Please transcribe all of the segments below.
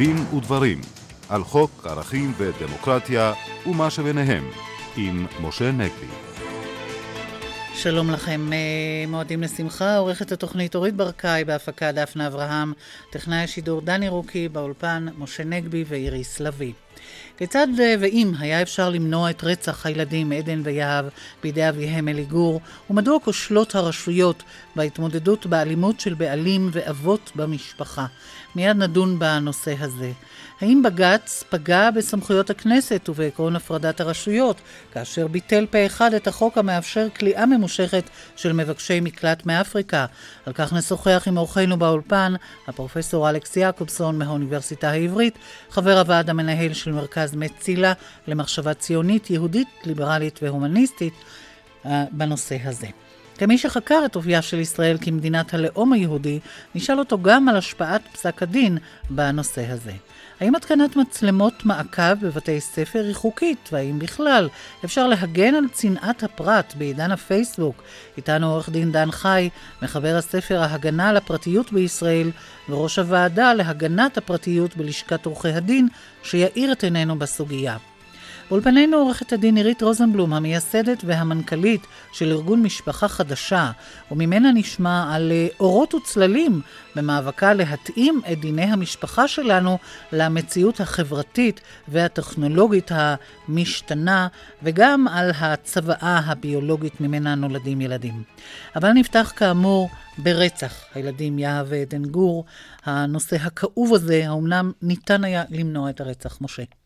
דין ודברים על חוק ערכים ודמוקרטיה ומה שביניהם עם משה נגבי. שלום לכם, מועדים לשמחה, עורכת התוכנית אורית ברקאי בהפקה דפנה אברהם, טכנאי השידור דני רוקי, באולפן משה נגבי ואיריס לביא. כיצד ואם היה אפשר למנוע את רצח הילדים עדן ויהב בידי אביהם אלי גור, ומדוע כושלות הרשויות בהתמודדות באלימות של בעלים ואבות במשפחה? מיד נדון בנושא הזה. האם בג"ץ פגע בסמכויות הכנסת ובעקרון הפרדת הרשויות, כאשר ביטל פה אחד את החוק המאפשר כליאה ממושכת של מבקשי מקלט מאפריקה? על כך נשוחח עם אורחנו באולפן, הפרופסור אלכס יעקובסון מהאוניברסיטה העברית, חבר הוועד המנהל של מרכז מצילה למחשבה ציונית, יהודית, ליברלית והומניסטית בנושא הזה. כמי שחקר את אופייה של ישראל כמדינת הלאום היהודי, נשאל אותו גם על השפעת פסק הדין בנושא הזה. האם התקנת מצלמות מעקב בבתי ספר היא חוקית, והאם בכלל אפשר להגן על צנעת הפרט בעידן הפייסבוק? איתנו עורך דין דן חי, מחבר הספר ההגנה על הפרטיות בישראל, וראש הוועדה להגנת הפרטיות בלשכת עורכי הדין, שיאיר את עינינו בסוגיה. באולפנינו עורכת הדין עירית רוזנבלום, המייסדת והמנכ"לית של ארגון משפחה חדשה, וממנה נשמע על אה, אורות וצללים במאבקה להתאים את דיני המשפחה שלנו למציאות החברתית והטכנולוגית המשתנה, וגם על הצוואה הביולוגית ממנה נולדים ילדים. אבל נפתח כאמור ברצח הילדים יהב ועדן גור, הנושא הכאוב הזה, האומנם ניתן היה למנוע את הרצח, משה.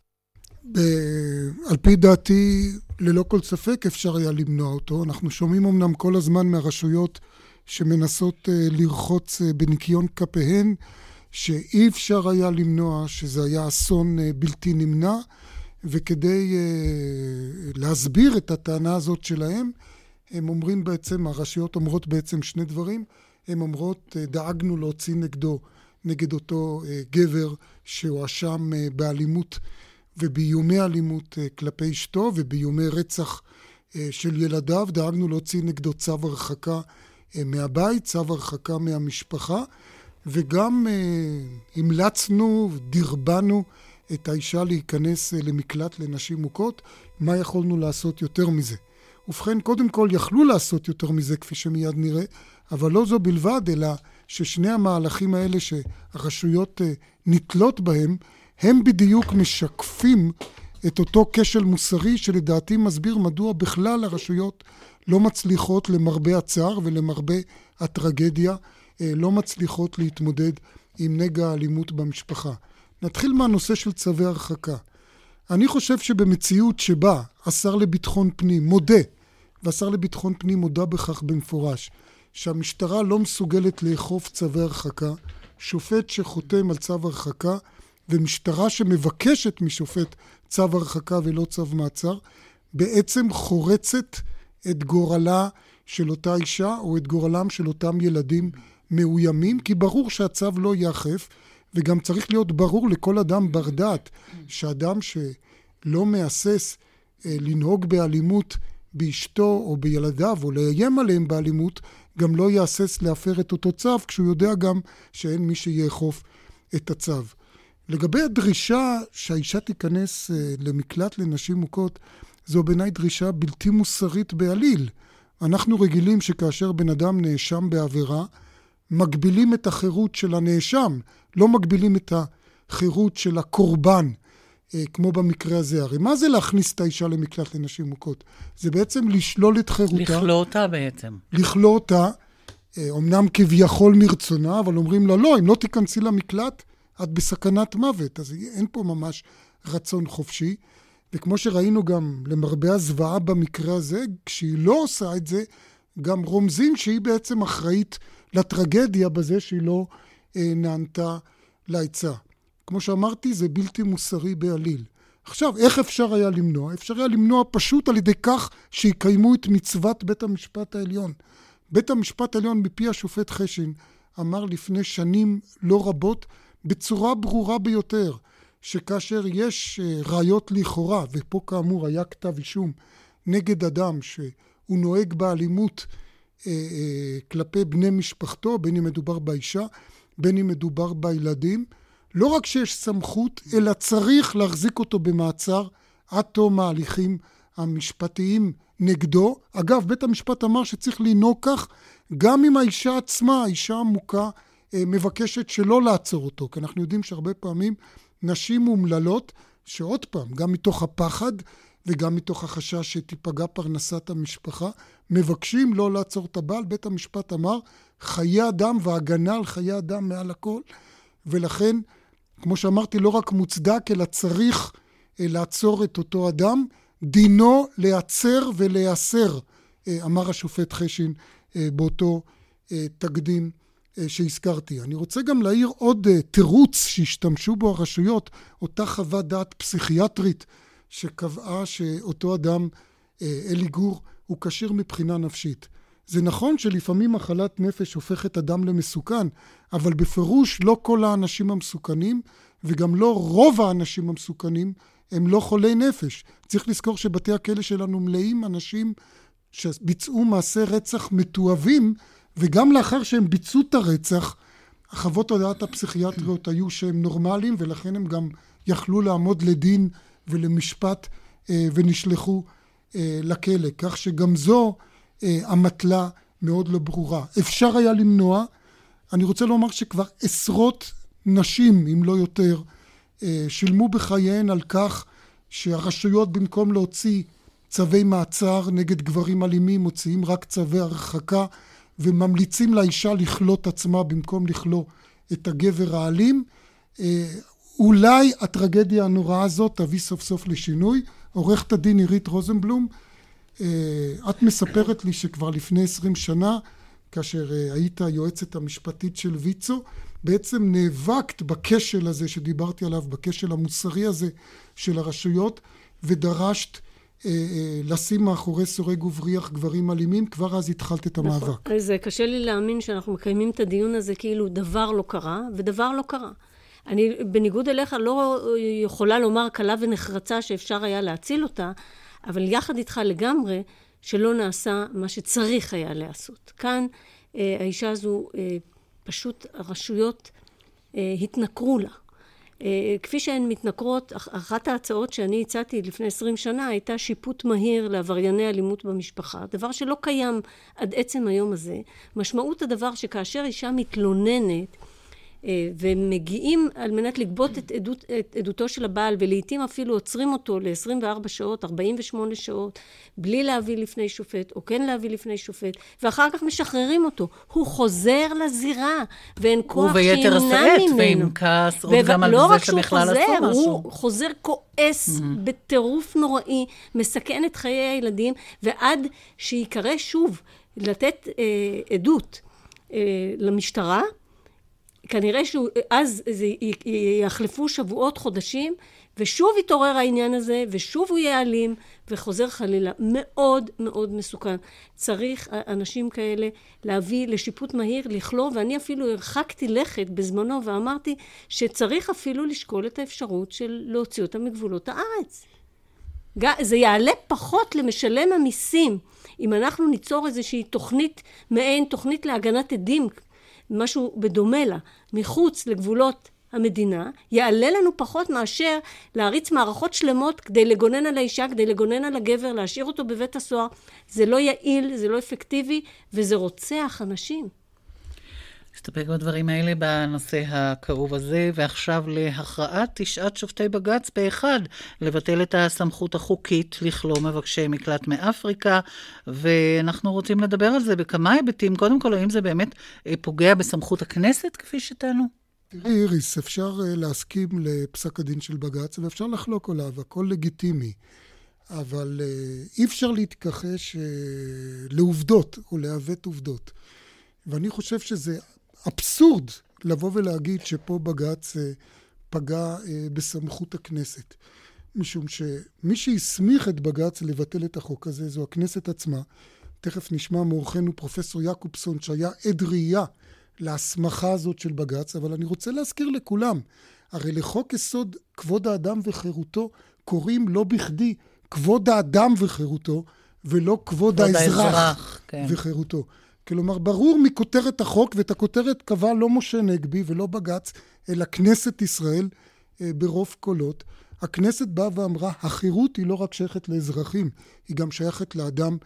על פי דעתי, ללא כל ספק אפשר היה למנוע אותו. אנחנו שומעים אמנם כל הזמן מהרשויות שמנסות אה, לרחוץ אה, בניקיון כפיהן, שאי אפשר היה למנוע, שזה היה אסון אה, בלתי נמנע, וכדי להסביר את הטענה הזאת שלהם, הם אומרים בעצם, הרשויות אומרות בעצם שני דברים. הן אומרות, דאגנו להוציא נגדו, נגד אותו גבר שהואשם באלימות ובאיומי אלימות אה, כלפי אשתו ובאיומי רצח אה, של ילדיו. דאגנו להוציא נגדו צו הרחקה אה, מהבית, צו הרחקה מהמשפחה, וגם המלצנו, דרבנו את האישה להיכנס למקלט לנשים מוכות. מה יכולנו לעשות יותר מזה? ובכן, קודם כל יכלו לעשות יותר מזה, כפי שמיד נראה, אבל לא זו בלבד, אלא ששני המהלכים האלה שהרשויות נתלות בהם, הם בדיוק משקפים את אותו כשל מוסרי שלדעתי מסביר מדוע בכלל הרשויות לא מצליחות, למרבה הצער ולמרבה הטרגדיה, אה, לא מצליחות להתמודד עם נגע האלימות במשפחה. נתחיל מהנושא של צווי הרחקה. אני חושב שבמציאות שבה השר לביטחון פנים מודה, והשר לביטחון פנים מודה בכך במפורש, שהמשטרה לא מסוגלת לאכוף צווי הרחקה, שופט שחותם על צו הרחקה ומשטרה שמבקשת משופט צו הרחקה ולא צו מעצר, בעצם חורצת את גורלה של אותה אישה או את גורלם של אותם ילדים מאוימים, כי ברור שהצו לא ייאכף, וגם צריך להיות ברור לכל אדם בר דעת שאדם שלא מהסס אה, לנהוג באלימות באשתו או בילדיו או לאיים עליהם באלימות, גם לא יהסס להפר את אותו צו, כשהוא יודע גם שאין מי שיאכוף את הצו. לגבי הדרישה שהאישה תיכנס אה, למקלט לנשים מוכות, זו בעיניי דרישה בלתי מוסרית בעליל. אנחנו רגילים שכאשר בן אדם נאשם בעבירה, מגבילים את החירות של הנאשם, לא מגבילים את החירות של הקורבן, אה, כמו במקרה הזה. הרי מה זה להכניס את האישה למקלט לנשים מוכות? זה בעצם לשלול את חירותה. לכלוא אותה בעצם. לכלוא אותה, אומנם אה, כביכול מרצונה, אבל אומרים לה, לא, אם לא תיכנסי למקלט, את בסכנת מוות, אז אין פה ממש רצון חופשי. וכמו שראינו גם, למרבה הזוועה במקרה הזה, כשהיא לא עושה את זה, גם רומזים שהיא בעצם אחראית לטרגדיה בזה שהיא לא אה, נענתה לעצה. כמו שאמרתי, זה בלתי מוסרי בעליל. עכשיו, איך אפשר היה למנוע? אפשר היה למנוע פשוט על ידי כך שיקיימו את מצוות בית המשפט העליון. בית המשפט העליון מפי השופט חשין אמר לפני שנים לא רבות בצורה ברורה ביותר, שכאשר יש אה, ראיות לכאורה, ופה כאמור היה כתב אישום נגד אדם שהוא נוהג באלימות אה, אה, כלפי בני משפחתו, בין אם מדובר באישה, בין אם מדובר בילדים, לא רק שיש סמכות, אלא צריך להחזיק אותו במעצר עד תום ההליכים המשפטיים נגדו. אגב, בית המשפט אמר שצריך לנהוג כך גם אם האישה עצמה, האישה המוכה, מבקשת שלא לעצור אותו. כי אנחנו יודעים שהרבה פעמים נשים אומללות, שעוד פעם, גם מתוך הפחד וגם מתוך החשש שתיפגע פרנסת המשפחה, מבקשים לא לעצור את הבעל. בית המשפט אמר, חיי אדם והגנה על חיי אדם מעל הכל, ולכן, כמו שאמרתי, לא רק מוצדק, אלא צריך אה, לעצור את אותו אדם. דינו להיעצר ולהיאסר, אה, אמר השופט חשין אה, באותו תקדים שהזכרתי. אני רוצה גם להעיר עוד תירוץ שהשתמשו בו הרשויות, אותה חוות דעת פסיכיאטרית שקבעה שאותו אדם, אלי גור, הוא כשיר מבחינה נפשית. זה נכון שלפעמים מחלת נפש הופכת אדם למסוכן, אבל בפירוש לא כל האנשים המסוכנים, וגם לא רוב האנשים המסוכנים, הם לא חולי נפש. צריך לזכור שבתי הכלא שלנו מלאים אנשים שביצעו מעשי רצח מתועבים, וגם לאחר שהם ביצעו את הרצח, חוות הדעת הפסיכיאטריות היו שהם נורמליים, ולכן הם גם יכלו לעמוד לדין ולמשפט אה, ונשלחו אה, לכלא. כך שגם זו אמתלה אה, מאוד לא ברורה. אפשר היה למנוע. אני רוצה לומר שכבר עשרות נשים, אם לא יותר, אה, שילמו בחייהן על כך שהרשויות במקום להוציא צווי מעצר נגד גברים אלימים מוציאים רק צווי הרחקה וממליצים לאישה לכלות עצמה במקום לכלוא את הגבר האלים. אה, אולי הטרגדיה הנוראה הזאת תביא סוף סוף לשינוי. עורכת הדין עירית רוזנבלום, אה, את מספרת לי שכבר לפני עשרים שנה, כאשר היית היועצת המשפטית של ויצו, בעצם נאבקת בכשל הזה שדיברתי עליו, בכשל המוסרי הזה של הרשויות, ודרשת אה, אה, לשים מאחורי סורג ובריח גברים אלימים, כבר אז התחלת את המאבק. נכון, אז קשה לי להאמין שאנחנו מקיימים את הדיון הזה כאילו דבר לא קרה, ודבר לא קרה. אני בניגוד אליך לא יכולה לומר קלה ונחרצה שאפשר היה להציל אותה, אבל יחד איתך לגמרי שלא נעשה מה שצריך היה להיעשות. כאן אה, האישה הזו אה, פשוט הרשויות אה, התנכרו לה. אה, כפי שהן מתנכרות, אחת ההצעות שאני הצעתי לפני עשרים שנה הייתה שיפוט מהיר לעברייני אלימות במשפחה, דבר שלא קיים עד עצם היום הזה. משמעות הדבר שכאשר אישה מתלוננת אה, ומגיעים על מנת לגבות את, עדות, את עדותו של הבעל ולעיתים אפילו עוצרים אותו ל-24 שעות, 48 שעות, בלי להביא לפני שופט או כן להביא לפני שופט, ואחר כך משחררים אותו. הוא חוזר לזירה ואין כוח שימנע ממנו. וביתר שאת ועם כעס עוד גם על לא זה שבכלל עשו משהו. הוא חוזר כועס mm-hmm. בטירוף נוראי, מסכן את חיי הילדים, ועד שיקרא שוב לתת אה, עדות אה, למשטרה, כנראה שאז יחלפו שבועות, חודשים, ושוב יתעורר העניין הזה, ושוב הוא יהיה אלים, וחוזר חלילה. מאוד מאוד מסוכן. צריך אנשים כאלה להביא לשיפוט מהיר, לכלוא, ואני אפילו הרחקתי לכת בזמנו ואמרתי שצריך אפילו לשקול את האפשרות של להוציא אותם מגבולות הארץ. זה יעלה פחות למשלם המיסים אם אנחנו ניצור איזושהי תוכנית, מעין תוכנית להגנת עדים, משהו בדומה לה, מחוץ לגבולות המדינה, יעלה לנו פחות מאשר להריץ מערכות שלמות כדי לגונן על האישה, כדי לגונן על הגבר, להשאיר אותו בבית הסוהר. זה לא יעיל, זה לא אפקטיבי, וזה רוצח אנשים. נסתפק בדברים האלה בנושא הכאוב הזה, ועכשיו להכרעת תשעת שופטי בג"ץ פה אחד, לבטל את הסמכות החוקית לכלוא מבקשי מקלט מאפריקה, ואנחנו רוצים לדבר על זה בכמה היבטים. קודם כל, האם זה באמת אה, פוגע בסמכות הכנסת, כפי שטענו? תראי, איריס, אפשר אה, להסכים לפסק הדין של בג"ץ, ואפשר לחלוק עליו, הכל לגיטימי. אבל אה, אי אפשר להתכחש לעובדות או לעוות עובדות. ואני חושב שזה אבסורד לבוא ולהגיד שפה בג"ץ אה, פגע אה, בסמכות הכנסת. משום שמי שהסמיך את בג"ץ לבטל את החוק הזה זו הכנסת עצמה. תכף נשמע מאורחנו פרופסור יעקובסון שהיה עד ראייה להסמכה הזאת של בג"ץ, אבל אני רוצה להזכיר לכולם, הרי לחוק יסוד כבוד האדם וחירותו קוראים לא בכדי כבוד האדם וחירותו ולא כבוד, כבוד האזרח, האזרח כן. וחירותו. כלומר, ברור מכותרת החוק, ואת הכותרת קבע לא משה נגבי ולא בג"ץ, אלא כנסת ישראל אה, ברוב קולות. הכנסת באה ואמרה, החירות היא לא רק שייכת לאזרחים, היא גם שייכת לאדם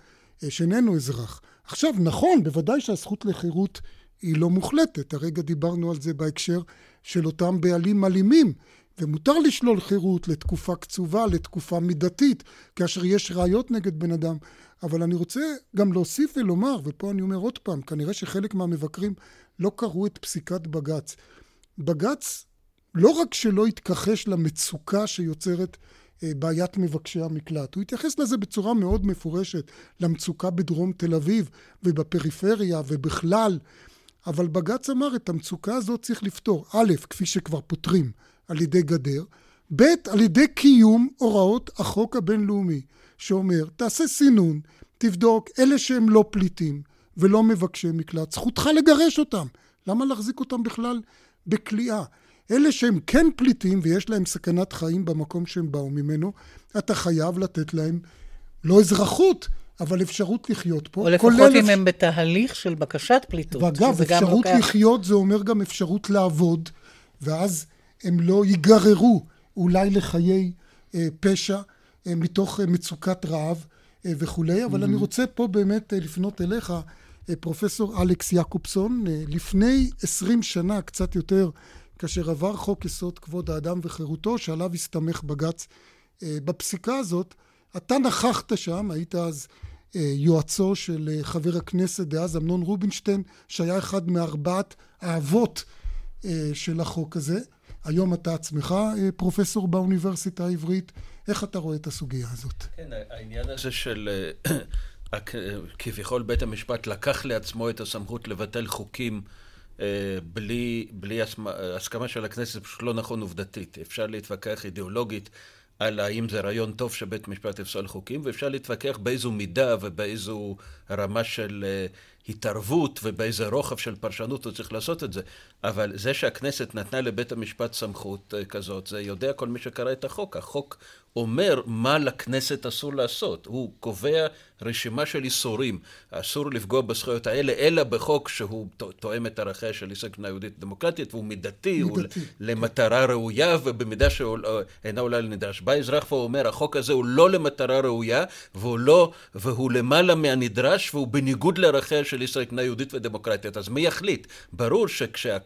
אה, שאיננו אזרח. עכשיו, נכון, בוודאי שהזכות לחירות היא לא מוחלטת. הרגע דיברנו על זה בהקשר של אותם בעלים אלימים. ומותר לשלול חירות לתקופה קצובה, לתקופה מידתית, כאשר יש ראיות נגד בן אדם. אבל אני רוצה גם להוסיף ולומר, ופה אני אומר עוד פעם, כנראה שחלק מהמבקרים לא קראו את פסיקת בג"ץ. בג"ץ לא רק שלא התכחש למצוקה שיוצרת אה, בעיית מבקשי המקלט, הוא התייחס לזה בצורה מאוד מפורשת, למצוקה בדרום תל אביב ובפריפריה ובכלל, אבל בג"ץ אמר את המצוקה הזאת צריך לפתור, א', כפי שכבר פותרים על ידי גדר, ב', על ידי קיום הוראות החוק הבינלאומי, שאומר, תעשה סינון, תבדוק, אלה שהם לא פליטים ולא מבקשי מקלט, זכותך לגרש אותם. למה להחזיק אותם בכלל בכליאה? אלה שהם כן פליטים ויש להם סכנת חיים במקום שהם באו ממנו, אתה חייב לתת להם לא אזרחות, אבל אפשרות לחיות פה. או לפחות אם אפ... הם בתהליך של בקשת פליטות. ואגב, אפשרות לוקח... לחיות זה אומר גם אפשרות לעבוד, ואז הם לא ייגררו אולי לחיי אה, פשע מתוך אה, מצוקת רעב אה, וכולי, אבל mm-hmm. אני רוצה פה באמת אה, לפנות אליך, אה, פרופסור אלכס יעקובסון, אה, לפני עשרים שנה, קצת יותר, כאשר עבר חוק יסוד כבוד האדם וחירותו, שעליו הסתמך בג"ץ אה, בפסיקה הזאת, אתה נכחת שם, היית אז אה, יועצו של אה, חבר הכנסת דאז אמנון רובינשטיין, שהיה אחד מארבעת האבות של החוק הזה. היום אתה עצמך פרופסור באוניברסיטה העברית. איך אתה רואה את הסוגיה הזאת? כן, העניין הזה של כביכול בית המשפט לקח לעצמו את הסמכות לבטל חוקים בלי, בלי הסכמה של הכנסת, פשוט לא נכון עובדתית. אפשר להתווכח אידיאולוגית על האם זה רעיון טוב שבית משפט יפסול חוקים, ואפשר להתווכח באיזו מידה ובאיזו רמה של uh, התערבות ובאיזה רוחב של פרשנות הוא צריך לעשות את זה. אבל זה שהכנסת נתנה לבית המשפט סמכות uh, כזאת, זה יודע כל מי שקרא את החוק. החוק אומר מה לכנסת אסור לעשות. הוא קובע רשימה של איסורים. אסור לפגוע בזכויות האלה, אלא בחוק שהוא תואם את ערכיה של ישראל כמדינה יהודית דמוקרטית, והוא מידתי, מידתי. הוא למטרה ראויה, ובמידה שאינה עולה לנדרש. בא אזרח ואומר, החוק הזה הוא לא למטרה ראויה, והוא, לא, והוא למעלה מהנדרש, והוא בניגוד לערכיה של ישראל כמדינה יהודית ודמוקרטית. אז מי יחליט? ברור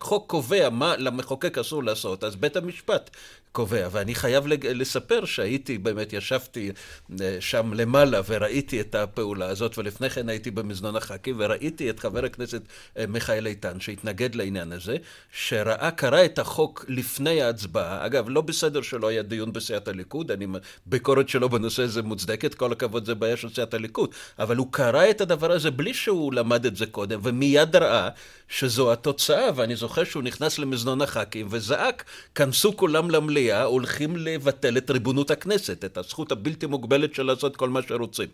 שכשהחוק קובע מה למחוקק אסור לעשות, אז בית המשפט קובע. ואני חייב לספר שהייתי, באמת ישבתי אה, שם למעלה וראיתי את הפעולה הזאת, ולפני כן הייתי במזנון הח"כים וראיתי את חבר הכנסת אה, מיכאל איתן שהתנגד לעניין הזה, שראה, קרא את החוק לפני ההצבעה. אגב, לא בסדר שלא היה דיון בסיעת הליכוד, אני, ביקורת שלו בנושא הזה מוצדקת, כל הכבוד זה בעיה של סיעת הליכוד, אבל הוא קרא את הדבר הזה בלי שהוא למד את זה קודם, ומיד ראה שזו התוצאה, ואני זוכר שהוא נכנס למזנון הח"כים וזעק, כנסו כולם למליאה, הולכים לבטל את ריבונות הכנסת, את הזכות הבלתי מוגבלת של לעשות כל מה שרוצים.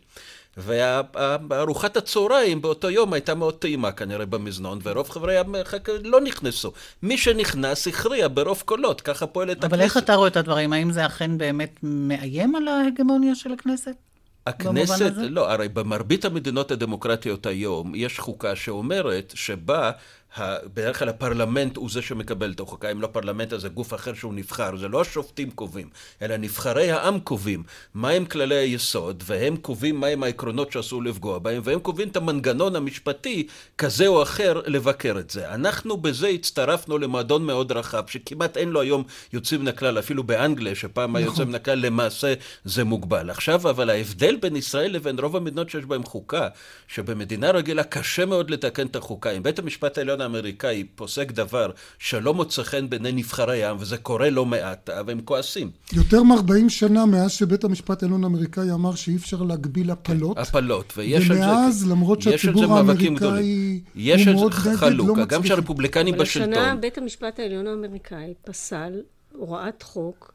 וארוחת הצהריים באותו יום הייתה מאוד טעימה כנראה במזנון, ורוב חברי המחק לא נכנסו. מי שנכנס הכריע ברוב קולות, ככה פועלת אבל הכנסת. אבל איך אתה רואה את הדברים? האם זה אכן באמת מאיים על ההגמוניה של הכנסת? הכנסת, לא, הרי במרבית המדינות הדמוקרטיות היום יש חוקה שאומרת שבה בדרך כלל הפרלמנט הוא זה שמקבל את החוקה, אם לא פרלמנט אז זה גוף אחר שהוא נבחר, זה לא השופטים קובעים, אלא נבחרי העם קובעים מהם כללי היסוד, והם קובעים מהם העקרונות שאסור לפגוע בהם, והם קובעים את המנגנון המשפטי כזה או אחר לבקר את זה. אנחנו בזה הצטרפנו למועדון מאוד רחב, שכמעט אין לו היום יוצאים מן הכלל, אפילו באנגליה, שפעם נכון. היוצא מן הכלל למעשה זה מוגבל. עכשיו, אבל ההבדל בין ישראל לבין רוב המדינות שיש בהן חוקה, שבמדינה רגילה קשה מאוד לתקן את החוקה. אם בית המשפט העליון המשפט האמריקאי פוסק דבר שלא מוצא חן בעיני נבחרי העם, וזה קורה לא מעט, והם כועסים. יותר מ-40 שנה מאז שבית המשפט העליון האמריקאי אמר שאי אפשר להגביל הפלות. הפלות, ויש על זה... ומאז, למרות שהציבור האמריקאי יש הוא מאוד נגד, חלוק, לא מצליח. גם שהרפובליקנים בשלטון. אבל השנה בית המשפט העליון האמריקאי פסל הוראת חוק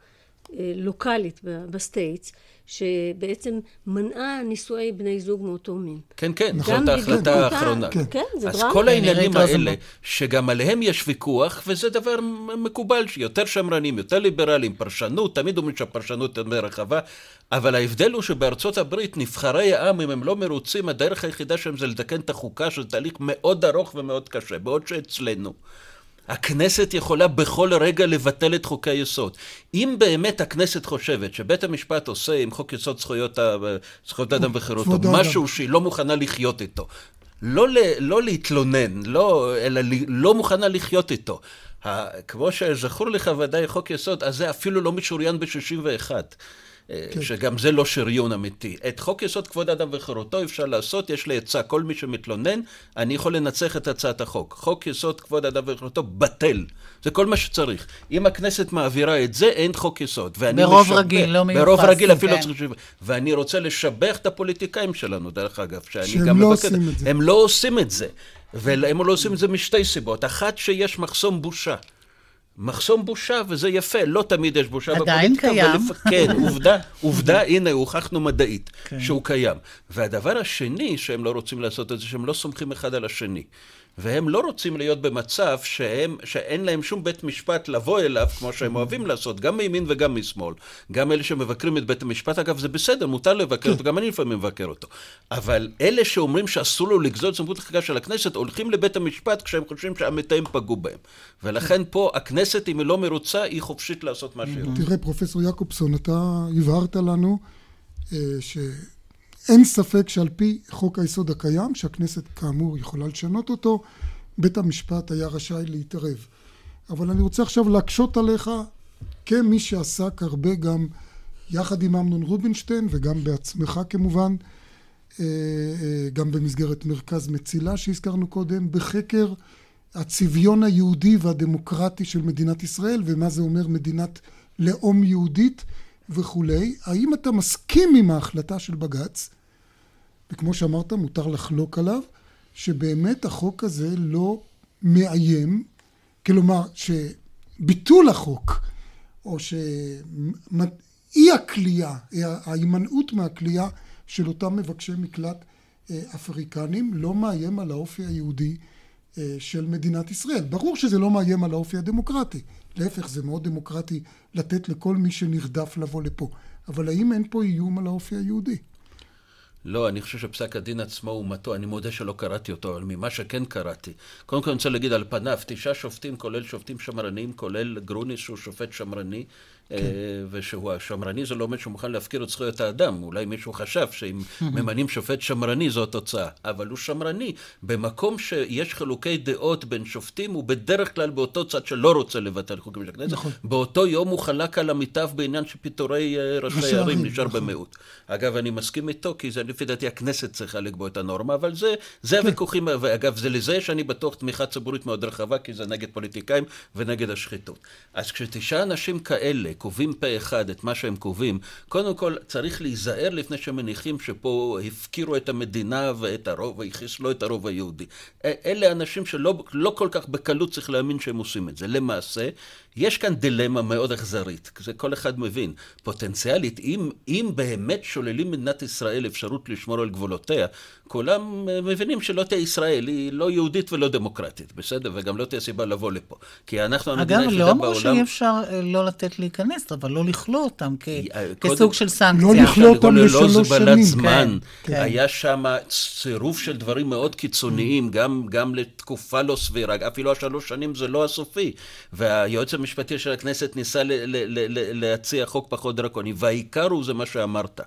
לוקאלית ב States, שבעצם מנעה נישואי בני זוג מאותו מין. כן, כן, זאת ההחלטה האחרונה. כן, כן, זה דרמה. אז כל העניינים האלה, שגם עליהם יש ויכוח, וזה דבר מקובל, שיותר שמרנים, יותר ליברליים, פרשנות, תמיד אומרים שהפרשנות יותר רחבה, אבל ההבדל הוא שבארצות הברית נבחרי העם, אם הם לא מרוצים, הדרך היחידה שלהם זה לתקן את החוקה, שזה תהליך מאוד ארוך ומאוד קשה, בעוד שאצלנו. הכנסת יכולה בכל רגע לבטל את חוקי היסוד. אם באמת הכנסת חושבת שבית המשפט עושה עם חוק יסוד זכויות, זכויות האדם וחירותו משהו שהיא לא מוכנה לחיות איתו, לא, לא להתלונן, לא, אלא לא מוכנה לחיות איתו. כמו שזכור לך ודאי חוק יסוד, אז זה אפילו לא משוריין ב-61. כן. שגם זה לא שריון אמיתי. את חוק יסוד כבוד האדם וחירותו אפשר לעשות, יש לי עצה, כל מי שמתלונן, אני יכול לנצח את הצעת החוק. חוק יסוד כבוד האדם וחירותו בטל. זה כל מה שצריך. אם הכנסת מעבירה את זה, אין חוק יסוד. ברוב משבח, רגיל, לא מיוחס. ברוב רגיל אפילו כן. צריך... ואני רוצה לשבח את הפוליטיקאים שלנו, דרך אגב, שהם לא מבקד... עושים את זה. הם לא עושים את זה. והם לא עושים את זה משתי סיבות. אחת, שיש מחסום בושה. מחסום בושה, וזה יפה, לא תמיד יש בושה בפוליטיקה. עדיין קיים. ולפ... כן, עובדה, עובדה, הנה, הוכחנו מדעית כן. שהוא קיים. והדבר השני שהם לא רוצים לעשות את זה, שהם לא סומכים אחד על השני. והם לא רוצים להיות במצב שהם, שאין להם שום בית משפט לבוא אליו, כמו שהם אוהבים לעשות, גם מימין וגם משמאל. גם אלה שמבקרים את בית המשפט, אגב, זה בסדר, מותר לבקר אותו, גם אני לפעמים מבקר אותו. אבל אלה שאומרים שאסור לו לגזול את סמכות החקיקה של הכנסת, הולכים לבית המשפט כשהם חושבים שהמתאים פגעו בהם. ולכן פה הכנסת, אם היא לא מרוצה, היא חופשית לעשות מה שהיא רוצה. תראה, פרופסור יעקובסון, אתה הבהרת לנו אה, ש... אין ספק שעל פי חוק היסוד הקיים, שהכנסת כאמור יכולה לשנות אותו, בית המשפט היה רשאי להתערב. אבל אני רוצה עכשיו להקשות עליך כמי שעסק הרבה גם יחד עם אמנון רובינשטיין וגם בעצמך כמובן, אה, אה, גם במסגרת מרכז מצילה שהזכרנו קודם, בחקר הצביון היהודי והדמוקרטי של מדינת ישראל ומה זה אומר מדינת לאום יהודית וכולי. האם אתה מסכים עם ההחלטה של בג"ץ, וכמו שאמרת, מותר לחלוק עליו, שבאמת החוק הזה לא מאיים, כלומר שביטול החוק, או שאי הכלייה, ההימנעות מהכלייה של אותם מבקשי מקלט אה, אפריקנים, לא מאיים על האופי היהודי אה, של מדינת ישראל. ברור שזה לא מאיים על האופי הדמוקרטי, להפך זה מאוד דמוקרטי לתת לכל מי שנרדף לבוא לפה, אבל האם אין פה איום על האופי היהודי? לא, אני חושב שפסק הדין עצמו הוא מטוע, אני מודה שלא קראתי אותו, אבל ממה שכן קראתי. קודם כל אני רוצה להגיד על פניו, תשעה שופטים, כולל שופטים שמרניים, כולל גרוניס שהוא שופט שמרני, כן. אה, ושהוא השמרני זה לא אומר שהוא מוכן להפקיר את זכויות האדם. אולי מישהו חשב שאם ממנים שופט שמרני זו התוצאה. אבל הוא שמרני. במקום שיש חילוקי דעות בין שופטים, הוא בדרך כלל באותו צד שלא רוצה לבטל חוקים של הכנסת. נכון. באותו יום הוא חלק על עמיתיו בעניין של פיטורי אה, ראשי ערים, נשאר נכון. במיעוט. אגב, אני מסכים איתו, כי זה לפי דעתי הכנסת צריכה לקבוע את הנורמה, אבל זה, זה כן. הוויכוחים, ואגב, זה לזה שאני בטוח תמיכה ציבורית מאוד רחבה, כי זה נגד פוליטיקאים ונגד השחיתות. אז כשתשעה אנשים כאלה קובעים פה אחד את מה שהם קובעים, קודם כל צריך להיזהר לפני שמניחים שפה הפקירו את המדינה ואת הרוב, וחיסלו את הרוב היהודי. אלה אנשים שלא לא כל כך בקלות צריך להאמין שהם עושים את זה. למעשה, יש כאן דילמה מאוד אכזרית, זה כל אחד מבין. פוטנציאלית, אם, אם באמת שוללים מדינת ישראל אפשרות לשמור על גבולותיה, כולם מבינים שלא תהיה ישראל, היא לא יהודית ולא דמוקרטית, בסדר? וגם לא תהיה סיבה לבוא לפה. כי אנחנו המדינה היחידה בעולם... אגב, לא אמרו שאי אפשר אה, לא לתת להיכנס, אבל לא לכלוא אותם כ... אה, כסוג של סנקציה. לא לכלוא אותם לשלוש שנים. זמן. כן, כן. היה שם צירוף של דברים מאוד קיצוניים, גם, גם לתקופה לא סבירה, אפילו השלוש שנים זה לא הסופי. והיועץ המשפטי של הכנסת ניסה להציע חוק פחות דרקוני, והעיקר הוא זה מה שאמרת.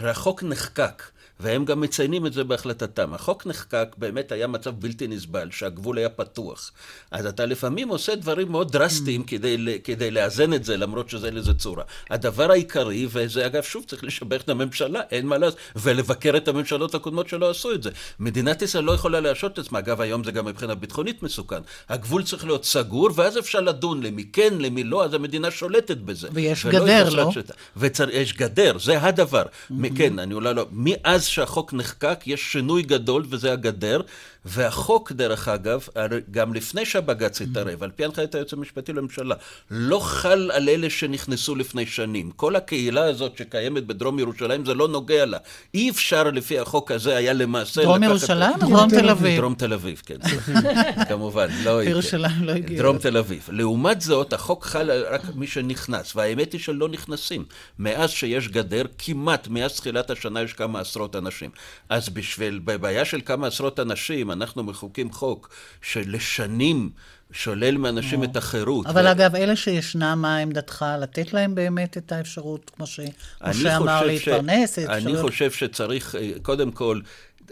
החוק נחקק. והם גם מציינים את זה בהחלטתם. החוק נחקק, באמת היה מצב בלתי נסבל, שהגבול היה פתוח. אז אתה לפעמים עושה דברים מאוד דרסטיים. כדי, כדי לאזן את זה, למרות שזה אין לזה צורה. הדבר העיקרי, וזה אגב, שוב, צריך לשבח את הממשלה, אין מה לעשות, ולבקר את הממשלות הקודמות שלא עשו את זה. מדינת ישראל לא יכולה להרשות את עצמה, אגב, היום זה גם מבחינה ביטחונית מסוכן. הגבול צריך להיות סגור, ואז אפשר לדון למי כן, למי לא, אז המדינה שולטת בזה. ויש גדר, לא? ויש גדר, זה הדבר. Mm-hmm. כן, אני אולי לא... מאז שהחוק נחקק יש שינוי גדול, וזה הגדר, והחוק, דרך אגב, גם לפני שהבג"ץ התערב, על פי הנחיית היועץ המשפטי לממשלה, לא חל על אלה שנכנסו לפני שנים. כל הקהילה הזאת שקיימת בדרום ירושלים, זה לא נוגע לה. אי אפשר לפי החוק הזה היה למעשה... דרום ירושלים או דרום תל אביב? דרום תל אביב, כן. כמובן, לא... ירושלים לא הגיע. דרום תל אביב. לעומת זאת, החוק חל רק מי שנכנס, והאמת היא שלא נכנסים. מאז שיש גדר, כמעט, מאז תחילת השנה יש כמה עשרות אנשים. אז בשביל, בבעיה של כמה עשרות אנשים, אנחנו מחוקים חוק שלשנים שולל מאנשים את החירות. אבל ו... אגב, אלה שישנם, מה עמדתך? לתת להם באמת את האפשרות, כמו שמשה אמר, להתפרנס? אני חושב שצריך, אה, קודם כל,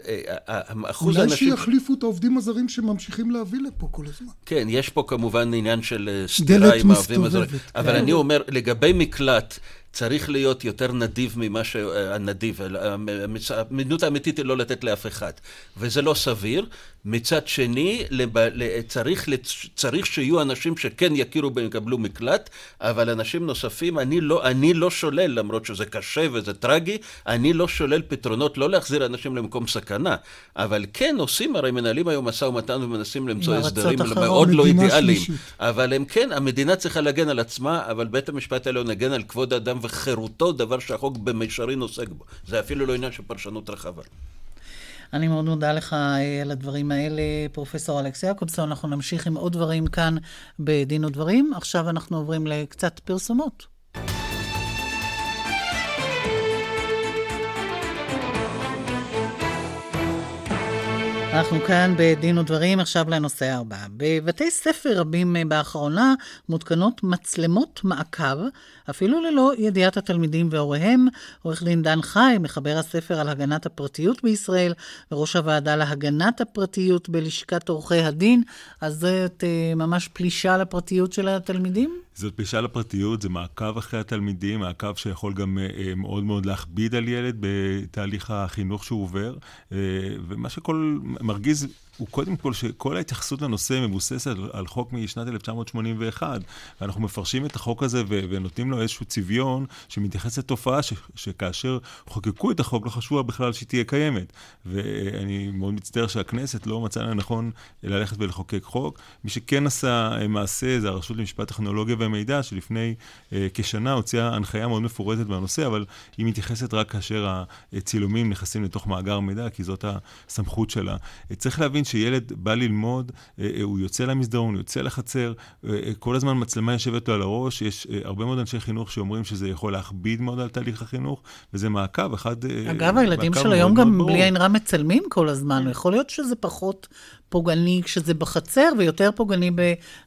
אה, אה, אחוז האנשים... אולי שיחליפו את העובדים הזרים שממשיכים להביא לפה כל הזמן. כן, יש פה כמובן עניין של סתירה עם העובדים הזרים. דלת מסתובבת. אבל כן. אני אומר, לגבי מקלט, צריך להיות יותר נדיב ממה שהנדיב, המדיניות האמיתית היא לא לתת לאף אחד, וזה לא סביר. מצד שני, צריך, צריך שיהיו אנשים שכן יכירו ויקבלו מקלט, אבל אנשים נוספים, אני לא, אני לא שולל, למרות שזה קשה וזה טרגי, אני לא שולל פתרונות לא להחזיר אנשים למקום סכנה, אבל כן עושים, הרי מנהלים היום משא ומתן ומנסים למצוא הסדרים מאוד לא אידיאליים, אבל הם כן, המדינה צריכה להגן על עצמה, אבל בית המשפט העליון הגן על כבוד האדם וחירותו, דבר שהחוק במישרין עוסק בו. זה אפילו לא עניין של פרשנות רחבה. אני מאוד מודה לך אה, על הדברים האלה, פרופסור אלכס יעקובסון. אנחנו נמשיך עם עוד דברים כאן בדין ודברים. עכשיו אנחנו עוברים לקצת פרסומות. אנחנו כאן בדין ודברים, עכשיו לנושא הבא. בבתי ספר רבים אה, באחרונה מותקנות מצלמות מעקב, אפילו ללא ידיעת התלמידים והוריהם. עורך דין דן חי, מחבר הספר על הגנת הפרטיות בישראל, וראש הוועדה להגנת הפרטיות בלשכת עורכי הדין, אז זאת אה, ממש פלישה לפרטיות של התלמידים? זאת פלישה לפרטיות, זה מעקב אחרי התלמידים, מעקב שיכול גם אה, מאוד מאוד להכביד על ילד בתהליך החינוך שהוא עובר, ומה שכל מרגיז הוא קודם כל שכל ההתייחסות לנושא מבוססת על, על חוק משנת 1981, ואנחנו מפרשים את החוק הזה ו- ונותנים לו איזשהו צביון שמתייחס לתופעה ש- שכאשר חוקקו את החוק לא חשבו בכלל שהיא תהיה קיימת. ואני מאוד מצטער שהכנסת לא מצאה לנכון ללכת ולחוקק חוק. מי שכן עשה אה, מעשה זה הרשות למשפט טכנולוגיה ומידע, שלפני אה, כשנה הוציאה הנחיה מאוד מפורטת בנושא, אבל היא מתייחסת רק כאשר הצילומים נכנסים לתוך מאגר מידע, כי זאת הסמכות שלה. צריך להבין שילד בא ללמוד, אה, אה, הוא יוצא למסדרון, הוא יוצא לחצר, אה, כל הזמן מצלמה יושבת לו על הראש, יש הרבה מאוד אנשי חינוך שאומרים שזה יכול להכביד מאוד על תהליך החינוך, וזה מעקב, אחד... אגב, הילדים של היום גם בלי עין רע מצלמים כל הזמן, כן. יכול להיות שזה פחות פוגעני כשזה בחצר, ויותר פוגעני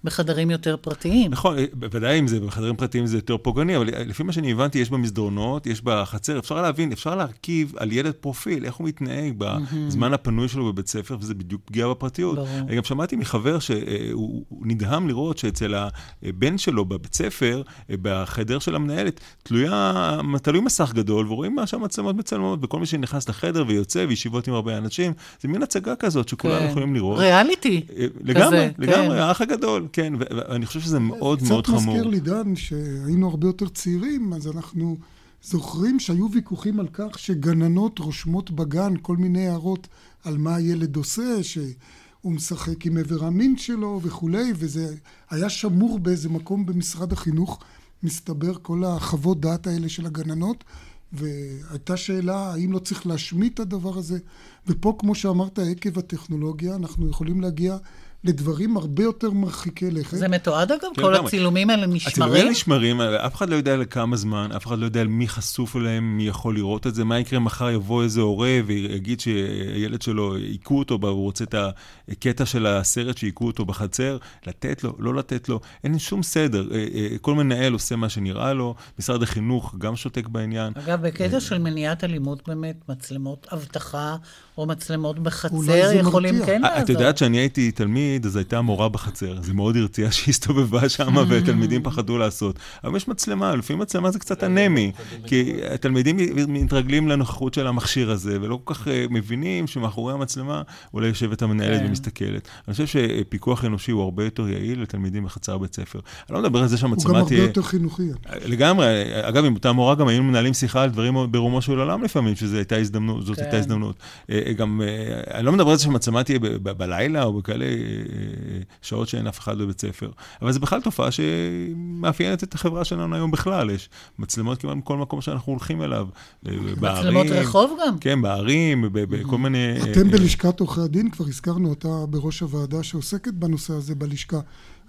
בחדרים יותר פרטיים. נכון, בוודאי אם זה בחדרים פרטיים זה יותר פוגעני, אבל לפי מה שאני הבנתי, יש במסדרונות, יש בחצר, אפשר להבין, אפשר להרכיב על ילד פרופיל, איך הוא מתנהג בזמן הפנוי שלו בבית ספר, וזה בדיוק פגיעה בפרטיות. ברור. אני גם שמעתי מחבר שהוא נדהם לראות שאצל הבן שלו בבית ספר, בחדר של המנהלת, תלויה, תלוי מסך גדול, ורואים מה שהמצלמות מצלמות, וכל מי שנכנס לחדר ויוצא, וישיבות עם הרבה אנשים, זה מין הצגה כזאת שכולנו כן. יכולים לראות. ריאליטי. אה, לגמרי, כזה, לגמרי, כן. האח הגדול, כן, ואני חושב שזה מאוד מאוד חמור. קצת מזכיר לי, דן, שהיינו הרבה יותר צעירים, אז אנחנו זוכרים שהיו ויכוחים על כך שגננות רושמות בגן כל מיני הערות על מה הילד עושה, שהוא משחק עם עבר המין שלו וכולי, וזה היה שמור באיזה מקום במשרד החינוך, מסתבר, כל החוות דעת האלה של הגננות. והייתה שאלה האם לא צריך להשמיט את הדבר הזה, ופה כמו שאמרת עקב הטכנולוגיה אנחנו יכולים להגיע לדברים הרבה יותר מרחיקי לכת. זה מתועד אגב? כן, כל הצילומים האלה נשמרים? הצילומים נשמרים, אף אחד לא יודע לכמה זמן, אף אחד לא יודע מי חשוף אליהם, מי יכול לראות את זה, מה יקרה מחר יבוא איזה הורה ויגיד שהילד שלו, היכו אותו, והוא רוצה את הקטע של הסרט שהיכו אותו בחצר, לתת לו, לא לתת לו, אין שום סדר. אה, אה, כל מנהל עושה מה שנראה לו, משרד החינוך גם שותק בעניין. אגב, בקטע של מניעת אלימות באמת, מצלמות אבטחה או מצלמות בחצר יכולים כן לעזור. את יודעת שאני הייתי תלמיד, תלמיד, אז הייתה מורה בחצר. זה מאוד הרתיע שהיא הסתובבה שם, ותלמידים פחדו לעשות. אבל יש מצלמה, לפעמים מצלמה זה קצת אנמי, כי התלמידים מתרגלים לנוכחות של המכשיר הזה, ולא כל כך אה, מבינים שמאחורי המצלמה אולי יושבת המנהלת כן. ומסתכלת. אני חושב שפיקוח אנושי הוא הרבה יותר יעיל לתלמידים בחצר בית ספר. אני לא מדבר על זה שהמצלמה תהיה... הוא גם הרבה יותר חינוכי. לגמרי. אגב, עם אותה מורה גם היינו מנהלים שיחה על דברים ברומו של עולם לפעמים, שזו הייתה הזדמנות, כן. אה, גם, אני לא מדבר על זה שהמצלמה תהיה בלילה או בכאלה שעות שאין אף אחד בבית ספר. אבל זו בכלל תופעה שמאפיינת את החברה שלנו היום בכלל. יש מצלמות כמעט בכל מקום שאנחנו הולכים אליו. בערים. מצלמות רחוב גם? כן, בערים, בכל מיני... אתם בלשכת עורכי הדין, כבר הזכרנו אותה בראש הוועדה שעוסקת בנושא הזה בלשכה.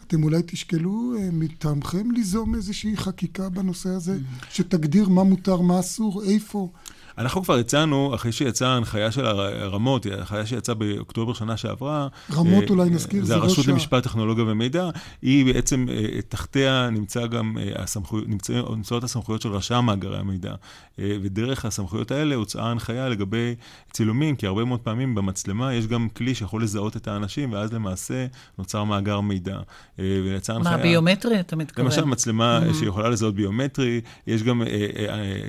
אתם אולי תשקלו אה, מטעמכם ליזום איזושהי חקיקה בנושא הזה, שתגדיר מה מותר, מה אסור, איפה. אנחנו כבר הצענו, אחרי שיצאה ההנחיה של הרמות, ההנחיה שיצאה באוקטובר שנה שעברה, רמות אה, אולי נזכיר, זה הרשות למשפט, טכנולוגיה ומידע, היא בעצם, אה, תחתיה נמצא גם הסמכויות, נמצאות הסמכויות של רשם מאגרי המידע. ודרך הסמכויות האלה הוצאה הנחיה לגבי צילומים, כי הרבה מאוד פעמים במצלמה יש גם כלי שיכול לזהות את האנשים, ואז למעשה נוצר מאגר מידע. ויצאה הנחיה... מה, ביומטרי אתה מתכוון? למשל, מצלמה mm-hmm. שיכולה לזהות ביומטרי, יש גם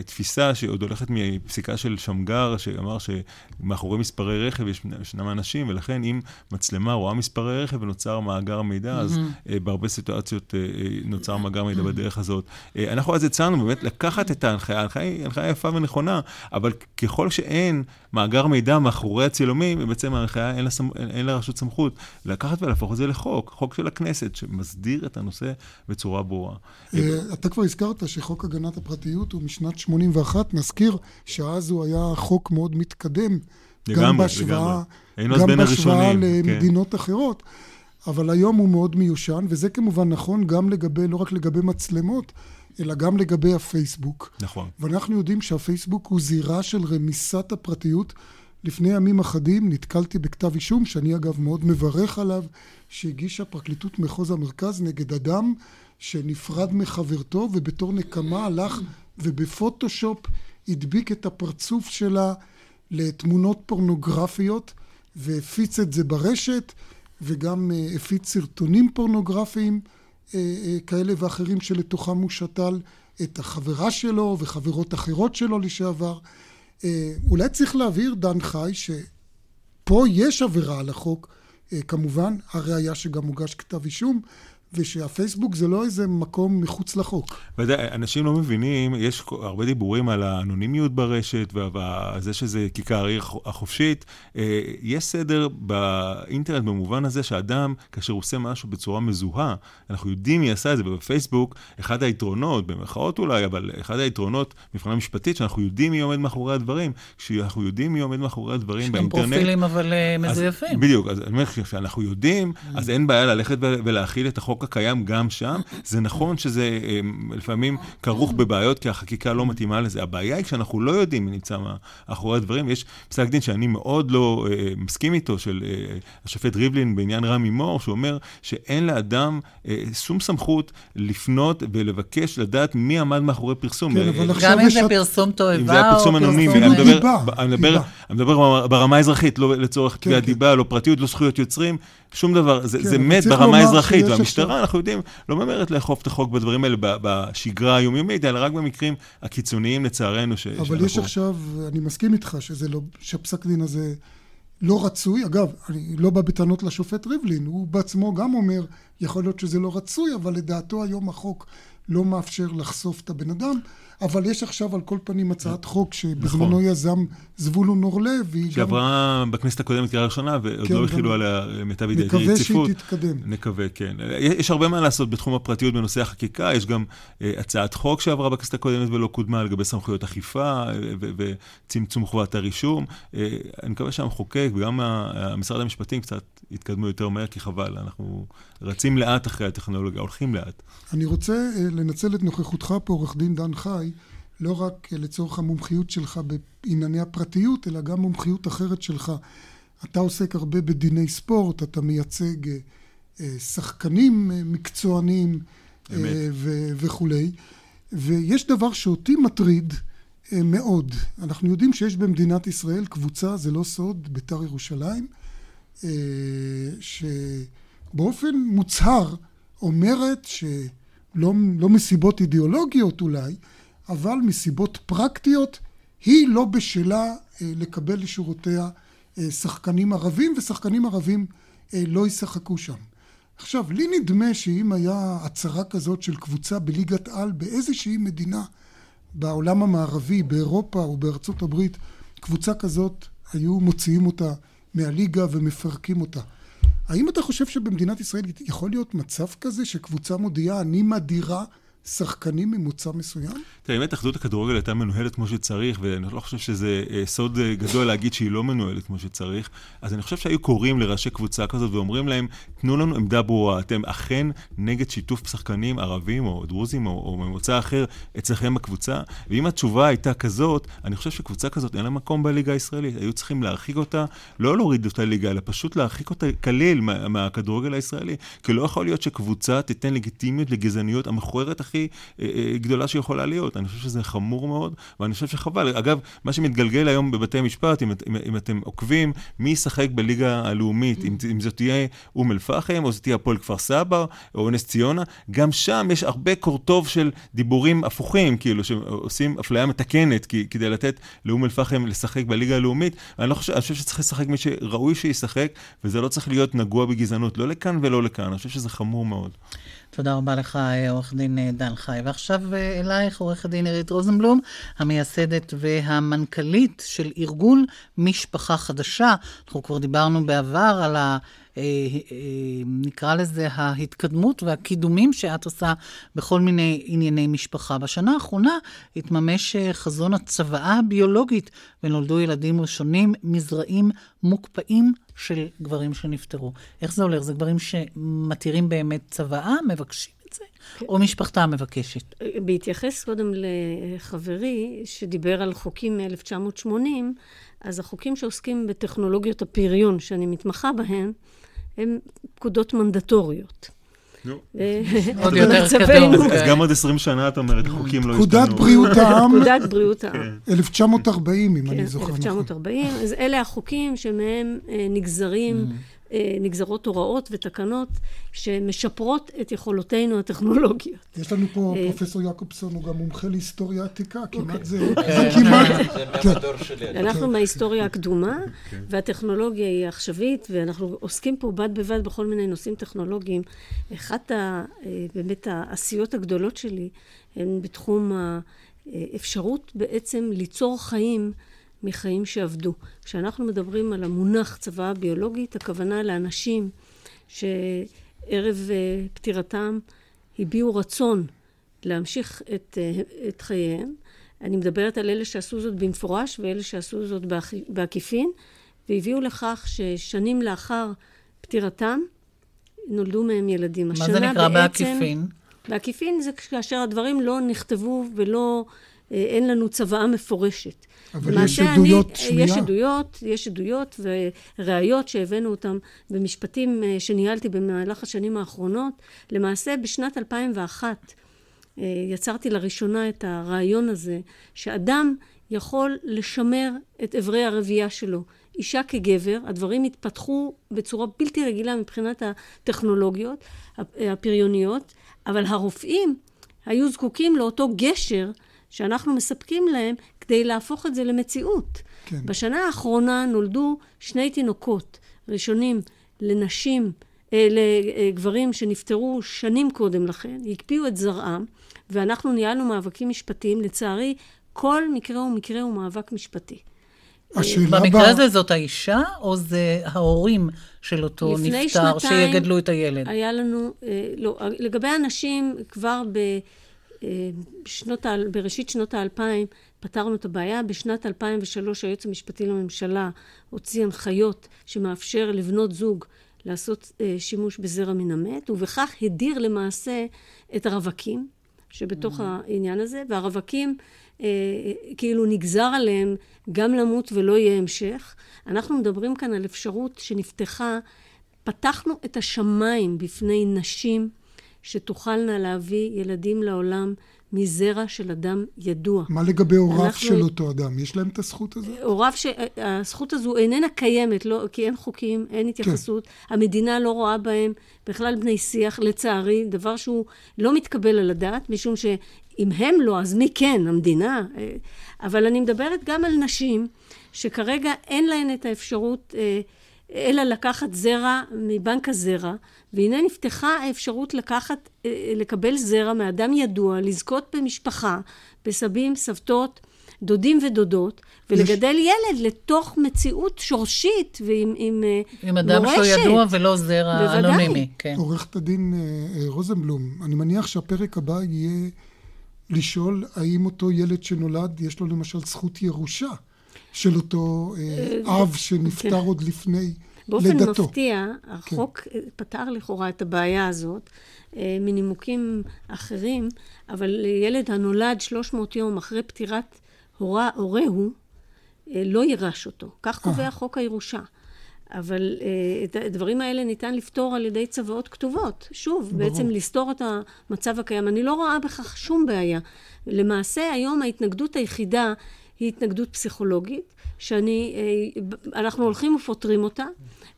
תפיסה שעוד הולכת מ... פסיקה של שמגר, שאמר שמאחורי מספרי רכב יש, ישנם אנשים, ולכן אם מצלמה רואה מספרי רכב ונוצר מאגר מידע, mm-hmm. אז uh, בהרבה סיטואציות uh, נוצר מאגר מידע mm-hmm. בדרך הזאת. אנחנו אז הצענו באמת לקחת את ההנחיה, ההנחיה היא הנחיה יפה ונכונה, אבל ככל שאין מאגר מידע מאחורי הצילומים, בעצם ההנחיה אין, לסמ... אין לרשות סמכות לקחת ולהפוך את זה לחוק, חוק של הכנסת, שמסדיר את הנושא בצורה ברורה. אתה כבר הזכרת שחוק הגנת הפרטיות הוא משנת 81, נזכיר ש... שאז הוא היה חוק מאוד מתקדם, לגמרי, גם בהשוואה, גם בהשוואה. למדינות כן. אחרות, אבל היום הוא מאוד מיושן, וזה כמובן נכון גם לגבי, לא רק לגבי מצלמות, אלא גם לגבי הפייסבוק. נכון. ואנחנו יודעים שהפייסבוק הוא זירה של רמיסת הפרטיות. לפני ימים אחדים נתקלתי בכתב אישום, שאני אגב מאוד מברך עליו, שהגישה פרקליטות מחוז המרכז נגד אדם שנפרד מחברתו, ובתור נקמה הלך ובפוטושופ הדביק את הפרצוף שלה לתמונות פורנוגרפיות והפיץ את זה ברשת וגם אה, הפיץ סרטונים פורנוגרפיים אה, אה, כאלה ואחרים שלתוכם הוא שתל את החברה שלו וחברות אחרות שלו לשעבר. אולי צריך להבהיר, דן חי, שפה יש עבירה על החוק, כמובן, הראיה שגם הוגש כתב אישום, ושהפייסבוק זה לא איזה מקום מחוץ לחוק. ודאי, אנשים לא מבינים, יש הרבה דיבורים על האנונימיות ברשת וזה שזה כיכר העיר החופשית. אה, יש סדר באינטרנט במובן הזה שאדם, כאשר הוא עושה משהו בצורה מזוהה, אנחנו יודעים מי עשה את זה, ובפייסבוק, אחד היתרונות, במרכאות אולי, אבל אחד היתרונות מבחינה משפטית, שאנחנו יודעים מי עומד מאחורי הדברים, כשאנחנו יודעים מי עומד מאחורי הדברים באינטרנט. יש גם פרופילים אבל אה, מזויפים. בדיוק, אז אני אומר, כשאנחנו יודעים, אז אין בעיה ללכת ולהכיל את החוק הקיים גם שם. זה נכון שזה אמ, לפעמים כרוך בבעיות, כי החקיקה לא מתאימה לזה. הבעיה היא כשאנחנו לא יודעים מי נמצא מאחורי הדברים. יש פסק דין שאני מאוד לא אה, מסכים איתו, של אה, השופט ריבלין בעניין רמי מור, שאומר שאין לאדם אה, שום סמכות לפנות ולבקש לדעת מי עמד מאחורי פרסום. כן, אבל עכשיו גם אם זה פרסום תועבה או אם זה היה פרסום אנונימי. אני מדבר, אני מדבר, אני מדבר ברמה האזרחית, לא לצורך תביעת כן, כן. דיבה, לא פרטיות, לא זכויות יוצרים. שום דבר, זה, כן, זה מת ברמה האזרחית, והמשטרה, עכשיו... אנחנו יודעים, לא ממהרת לאכוף את החוק בדברים האלה בשגרה היומיומית, אלא רק במקרים הקיצוניים לצערנו. ש, אבל שאנחנו... יש עכשיו, אני מסכים איתך שזה לא, שהפסק דין הזה לא רצוי. אגב, אני לא בא בטענות לשופט ריבלין, הוא בעצמו גם אומר, יכול להיות שזה לא רצוי, אבל לדעתו היום החוק לא מאפשר לחשוף את הבן אדם. אבל יש עכשיו על כל פנים הצעת חוק שבזמנו נכון. יזם זבולון אורלב. שעברה גם... בכנסת הקודמת קריאה ראשונה, ועוד כן, לא החילו עליה למיטב ידיעתי רציפות. נקווה שהיא תתקדם. נקווה, כן. יש הרבה מה לעשות בתחום הפרטיות בנושא החקיקה, יש גם uh, הצעת חוק שעברה בכנסת הקודמת ולא קודמה לגבי סמכויות אכיפה וצמצום חובת הרישום. Uh, אני מקווה שהמחוקק וגם משרד המשפטים קצת יתקדמו יותר מהר, כי חבל, אנחנו רצים לאט אחרי הטכנולוגיה, הולכים לאט. אני רוצה uh, לנצל את נוכחותך פה, עורך דין דן חי. לא רק לצורך המומחיות שלך בענייני הפרטיות, אלא גם מומחיות אחרת שלך. אתה עוסק הרבה בדיני ספורט, אתה מייצג אה, אה, שחקנים אה, מקצוענים ו- וכולי. ויש דבר שאותי מטריד מאוד. אנחנו יודעים שיש במדינת ישראל קבוצה, זה לא סוד, בית"ר ירושלים, באופן מוצהר אומרת שלא לא מסיבות אידיאולוגיות אולי, אבל מסיבות פרקטיות, היא לא בשלה אה, לקבל לשורותיה אה, שחקנים ערבים, ושחקנים ערבים אה, לא ישחקו שם. עכשיו, לי נדמה שאם היה הצהרה כזאת של קבוצה בליגת על באיזושהי מדינה בעולם המערבי, באירופה או בארצות הברית, קבוצה כזאת, היו מוציאים אותה מהליגה ומפרקים אותה. האם אתה חושב שבמדינת ישראל יכול להיות מצב כזה שקבוצה מודיעה, אני מדירה שחקנים ממוצא מסוים? תראה, באמת אחדות הכדורגל הייתה מנוהלת כמו שצריך, ואני לא חושב שזה אה, סוד אה, גדול להגיד שהיא לא מנוהלת כמו שצריך, אז אני חושב שהיו קוראים לראשי קבוצה כזאת ואומרים להם, תנו לנו עמדה ברורה, אתם אכן נגד שיתוף שחקנים ערבים או דרוזים או, או ממוצא אחר אצלכם בקבוצה, ואם התשובה הייתה כזאת, אני חושב שקבוצה כזאת אין לה מקום בליגה הישראלית. היו צריכים להרחיק אותה, לא להוריד אותה ליגה, אלא פשוט להרחיק אותה כליל מה, מהכדורגל הישראלי. כי לא יכול להיות שקבוצה תיתן לגיטימיות לגזעניות המכוערת הכי אה, אה, גדולה שיכולה להיות. אני חושב שזה חמור מאוד, ואני חושב שחבל. אגב, מה שמתגלגל היום בבתי משפט, אם, אם, אם אתם עוקבים, מי ישחק בליגה הלאומית, אם, אם זאת תהיה אום אל-פחם, או זאת תהיה הפועל כפר סבא, או נס ציונה, גם שם יש הרבה קורטוב של דיבורים הפוכים, כאילו, שעושים אפליה מתקנת, כי, כדי לתת לאום אל-פחם לשחק בליגה הלאומית. אני לא חושב, אני חושב שצריך לשחק מי שראוי שישחק, וזה לא צריך להיות נגוע בגזענות, לא לכאן ולא לכאן. אני חושב שזה חמור מאוד. תודה רבה לך, עורך דין דן חי. ועכשיו אה, אלייך, עורכת דין עירית רוזנבלום, המייסדת והמנכ"לית של ארגון משפחה חדשה. אנחנו כבר דיברנו בעבר על ה... אה, אה, נקרא לזה ההתקדמות והקידומים שאת עושה בכל מיני ענייני משפחה. בשנה האחרונה התממש חזון הצוואה הביולוגית ונולדו ילדים ראשונים מזרעים מוקפאים של גברים שנפטרו. איך זה הולך? זה גברים שמתירים באמת צוואה, מבקשים את זה, כן. או משפחתה מבקשת? בהתייחס קודם לחברי, שדיבר על חוקים מ-1980, אז החוקים שעוסקים בטכנולוגיות הפריון, שאני מתמחה בהן, הן פקודות מנדטוריות. עוד יותר קדום. אז גם עוד 20 שנה, את אומרת, חוקים לא השתנו. פקודת בריאות העם. פקודת בריאות העם. 1940, אם אני זוכר נכון. 1940, אז אלה החוקים שמהם אה, נגזרים אה, נגזרות הוראות ותקנות שמשפרות את יכולותינו הטכנולוגיות. יש לנו פה אה, פרופסור יעקובסון, הוא גם מומחה להיסטוריה עתיקה, אוקיי. כמעט זה... כמעט... זה מהמדור שלי. אנחנו מההיסטוריה הקדומה, כן. והטכנולוגיה היא עכשווית, ואנחנו עוסקים פה בד בבד בכל מיני נושאים טכנולוגיים. אחת. אה, באמת העשיות הגדולות שלי הן בתחום האפשרות בעצם ליצור חיים מחיים שעבדו. כשאנחנו מדברים על המונח צוואה ביולוגית, הכוונה לאנשים שערב אה, פטירתם הביעו רצון להמשיך את, אה, את חייהם. אני מדברת על אלה שעשו זאת במפורש ואלה שעשו זאת בעקיפין, והביאו לכך ששנים לאחר פטירתם נולדו מהם ילדים. מה זה נקרא בעקיפין? בעקיפין זה כאשר הדברים לא נכתבו ולא, אה, אין לנו צוואה מפורשת. אבל יש עדויות אני, שמיעה. יש עדויות, יש עדויות וראיות שהבאנו אותן במשפטים אה, שניהלתי במהלך השנים האחרונות. למעשה, בשנת 2001 אה, יצרתי לראשונה את הרעיון הזה, שאדם יכול לשמר את אברי הרבייה שלו. אישה כגבר, הדברים התפתחו בצורה בלתי רגילה מבחינת הטכנולוגיות הפריוניות, אבל הרופאים היו זקוקים לאותו גשר שאנחנו מספקים להם כדי להפוך את זה למציאות. כן. בשנה האחרונה נולדו שני תינוקות ראשונים לנשים, אה, לגברים שנפטרו שנים קודם לכן, הקפיאו את זרעם, ואנחנו ניהלנו מאבקים משפטיים. לצערי, כל מקרה ומקרה הוא מאבק משפטי. השאלה במקרה בה... הזה זאת האישה, או זה ההורים של אותו נפטר, שיגדלו את הילד? היה לנו, אה, לא, לגבי הנשים, כבר ב... בשנות, בראשית שנות האלפיים פתרנו את הבעיה. בשנת 2003 היועץ המשפטי לממשלה הוציא הנחיות שמאפשר לבנות זוג לעשות אה, שימוש בזרע מן המת, ובכך הדיר למעשה את הרווקים שבתוך mm. העניין הזה, והרווקים אה, כאילו נגזר עליהם גם למות ולא יהיה המשך. אנחנו מדברים כאן על אפשרות שנפתחה, פתחנו את השמיים בפני נשים שתוכלנה להביא ילדים לעולם מזרע של אדם ידוע. מה לגבי הוריו אנחנו... של אותו אדם? יש להם את הזכות הזאת? הוריו, ש... הזכות הזו איננה קיימת, לא, כי אין חוקים, אין התייחסות. כן. המדינה לא רואה בהם בכלל בני שיח, לצערי, דבר שהוא לא מתקבל על הדעת, משום שאם הם לא, אז מי כן? המדינה. אבל אני מדברת גם על נשים שכרגע אין להן את האפשרות... אה, אלא לקחת זרע מבנק הזרע, והנה נפתחה האפשרות לקחת, אה, לקבל זרע מאדם ידוע, לזכות במשפחה, בסבים, סבתות, דודים ודודות, ולגדל יש... ילד לתוך מציאות שורשית ועם עם, אה, עם אדם מורשת. שהוא ידוע ולא זרע בוודאי. אנונימי. כן. עורכת הדין אה, רוזנבלום, אני מניח שהפרק הבא יהיה לשאול האם אותו ילד שנולד, יש לו למשל זכות ירושה. של אותו אה, אב שנפטר כן. עוד לפני באופן לדתו. באופן מפתיע, החוק כן. פתר לכאורה את הבעיה הזאת אה, מנימוקים אחרים, אבל ילד הנולד 300 יום אחרי פטירת הורה, הורהו, אה, לא יירש אותו. כך קובע חוק הירושה. אבל את הדברים האלה ניתן לפתור על ידי צוואות כתובות. שוב, ברור. בעצם לסתור את המצב הקיים. אני לא רואה בכך שום בעיה. למעשה, היום ההתנגדות היחידה היא התנגדות פסיכולוגית, שאני, אה, אנחנו הולכים ופותרים אותה,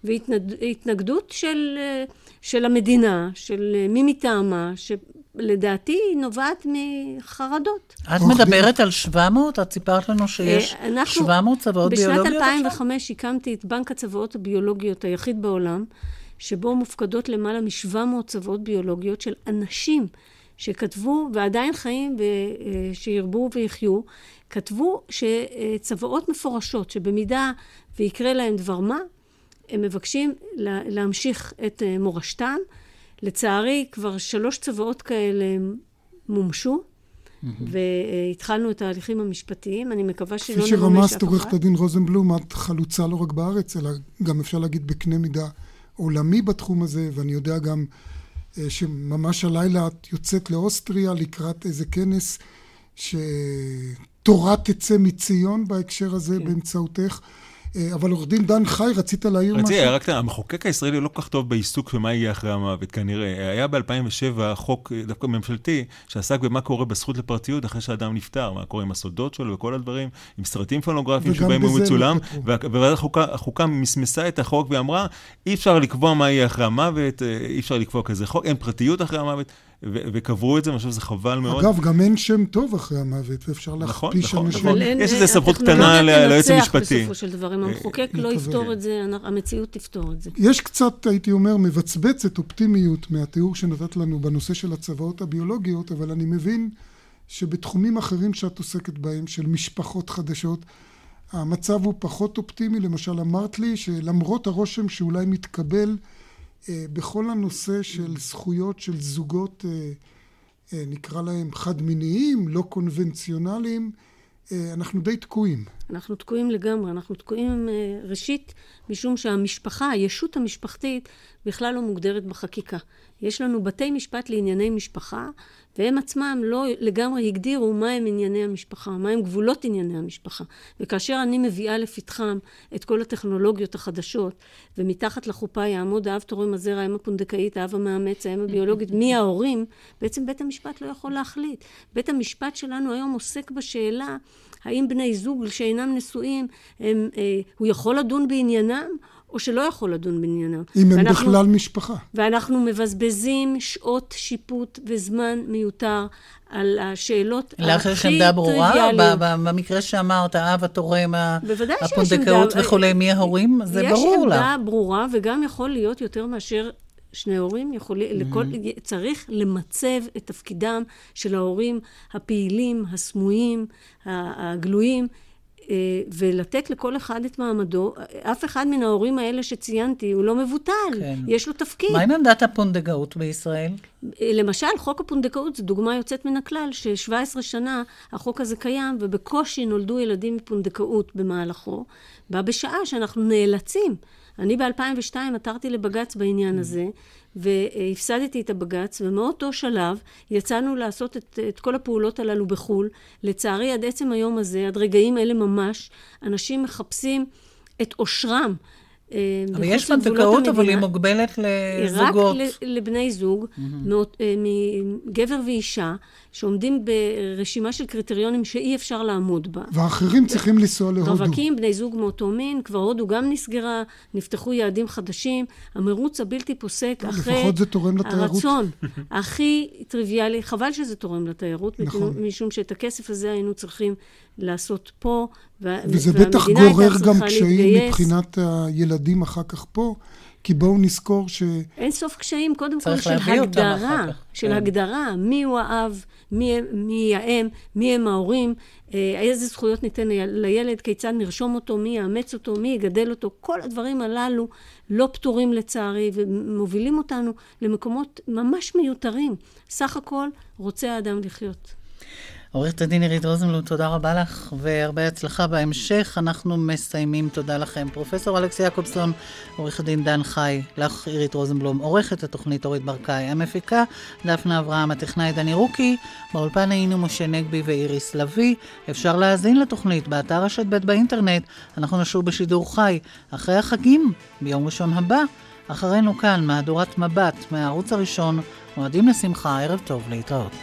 והתנגדות של, אה, של המדינה, של אה, מי מטעמה, שלדעתי נובעת מחרדות. את מדברת על 700? את סיפרת לנו שיש אנחנו, 700 צוואות ביולוגיות בשנת 2005 הקמתי את בנק הצוואות הביולוגיות היחיד בעולם, שבו מופקדות למעלה מ-700 צוואות ביולוגיות של אנשים שכתבו ועדיין חיים ושירבו ויחיו, כתבו שצוואות מפורשות, שבמידה ויקרה להם דבר מה, הם מבקשים להמשיך את אה, מורשתם. לצערי, כבר שלוש צוואות כאלה מומשו. והתחלנו את ההליכים המשפטיים, אני מקווה שלא נממש אף אחד. כפי שרמזת עורכת הדין רוזנבלום, את חלוצה לא רק בארץ, אלא גם אפשר להגיד בקנה מידה עולמי בתחום הזה, ואני יודע גם אה, שממש הלילה את יוצאת לאוסטריה לקראת איזה כנס שתורה תצא מציון בהקשר הזה כן. באמצעותך. אה, אבל עורך דין דן חי, רצית להעיר משהו? רציתי, רק המחוקק הישראלי לא כל כך טוב בעיסוק של מה יהיה אחרי המוות, כנראה. היה ב-2007 חוק דווקא ממשלתי, שעסק במה קורה בזכות לפרטיות אחרי שאדם נפטר, מה קורה עם הסודות שלו וכל הדברים, עם סרטים פונוגרפיים שבהם הוא מצולם, וועדת החוקה מסמסה את החוק ואמרה, אי אפשר לקבוע מה יהיה אחרי המוות, אה, אי אפשר לקבוע כזה חוק, אין פרטיות אחרי המוות. וקברו את זה, אני חושב שזה חבל מאוד. אגב, גם אין שם טוב אחרי המוות, ואפשר נכון, להכפיש נכון, אנשים. נכון, נכון. יש איזו סמכות קטנה ליועץ המשפטי. בסופו של דבר, אם המחוקק לא יפתור את זה, המציאות תפתור את זה. יש קצת, הייתי אומר, מבצבצת אופטימיות מהתיאור שנתת לנו בנושא של הצוואות הביולוגיות, אבל אני מבין שבתחומים אחרים שאת עוסקת בהם, של משפחות חדשות, המצב הוא פחות אופטימי. למשל, אמרת לי שלמרות הרושם שאולי מתקבל אה, בכל הנושא של זכויות של זוגות, אה, אה, נקרא להם חד-מיניים, לא קונבנציונליים, אנחנו די תקועים. אנחנו תקועים לגמרי. אנחנו תקועים ראשית משום שהמשפחה, הישות המשפחתית, בכלל לא מוגדרת בחקיקה. יש לנו בתי משפט לענייני משפחה, והם עצמם לא לגמרי הגדירו מהם ענייני המשפחה, מהם גבולות ענייני המשפחה. וכאשר אני מביאה לפתחם את כל הטכנולוגיות החדשות, ומתחת לחופה יעמוד האב תורם הזרע, האם הפונדקאית, האב המאמץ, האם הביולוגית, מי ההורים, בעצם בית המשפט לא יכול להחליט. בית המשפט שלנו היום עוסק בשאלה האם בני זוג שאינם נשואים, הם, אה, הוא יכול לדון בעניינם? או שלא יכול לדון בעניינם. אם הם ואנחנו, בכלל משפחה. ואנחנו מבזבזים שעות שיפוט וזמן מיותר על השאלות הכי טריוויאליות. לך יש עמדה ברורה? במקרה שאמרת, האב התורם, הפונדקאות וכולי, מי ההורים? זה ברור לה. יש עמדה ברורה, וגם יכול להיות יותר מאשר שני הורים יכולים, mm-hmm. לכל, צריך למצב את תפקידם של ההורים הפעילים, הסמויים, הגלויים, ולתת לכל אחד את מעמדו. אף אחד מן ההורים האלה שציינתי הוא לא מבוטל, כן. יש לו תפקיד. מה עם עמדת הפונדקאות בישראל? למשל, חוק הפונדקאות זו דוגמה יוצאת מן הכלל, ש-17 שנה החוק הזה קיים, ובקושי נולדו ילדים מפונדקאות במהלכו, בה בשעה שאנחנו נאלצים. אני ב-2002 עתרתי לבג"ץ בעניין הזה, והפסדתי את הבג"ץ, ומאותו שלב יצאנו לעשות את, את כל הפעולות הללו בחו"ל. לצערי, עד עצם היום הזה, עד רגעים אלה ממש, אנשים מחפשים את עושרם אבל יש פונדקאות, אבל היא מוגבלת לזוגות. רק לבני זוג, mm-hmm. מגבר ואישה, שעומדים ברשימה של קריטריונים שאי אפשר לעמוד בה. ואחרים צריכים לנסוע להודו. רווקים, בני זוג מאותו מין, כבר הודו גם נסגרה, נפתחו יעדים חדשים. המרוץ הבלתי פוסק אחרי... לפחות זה תורם לתיירות. הרצון הכי טריוויאלי, חבל שזה תורם לתיירות, נכון. משום שאת הכסף הזה היינו צריכים לעשות פה, וזה בטח גורר גם קשיים מבחינת הילדים אחר כך פה. כי בואו נזכור ש... אין סוף קשיים, קודם כל של הגדרה, של כן. הגדרה, מי הוא האב, מי, מי האם, מי הם ההורים, אה, איזה זכויות ניתן לילד, כיצד נרשום אותו, מי יאמץ אותו, מי יגדל אותו, כל הדברים הללו לא פתורים לצערי, ומובילים אותנו למקומות ממש מיותרים. סך הכל רוצה האדם לחיות. עורכת הדין עירית רוזנבלום, תודה רבה לך, והרבה הצלחה בהמשך. אנחנו מסיימים, תודה לכם. פרופסור אלכס יעקובסון, עורך הדין דן חי, לך עירית רוזנבלום, עורכת התוכנית אורית ברקאי, המפיקה דפנה אברהם, הטכנאי דני רוקי, באולפן היינו משה נגבי ואיריס לביא. אפשר להאזין לתוכנית באתר רשת ב' באינטרנט. אנחנו נשוב בשידור חי אחרי החגים, ביום ראשון הבא. אחרינו כאן, מהדורת מבט מהערוץ הראשון, מועדים לשמחה, ערב טוב, להתראות.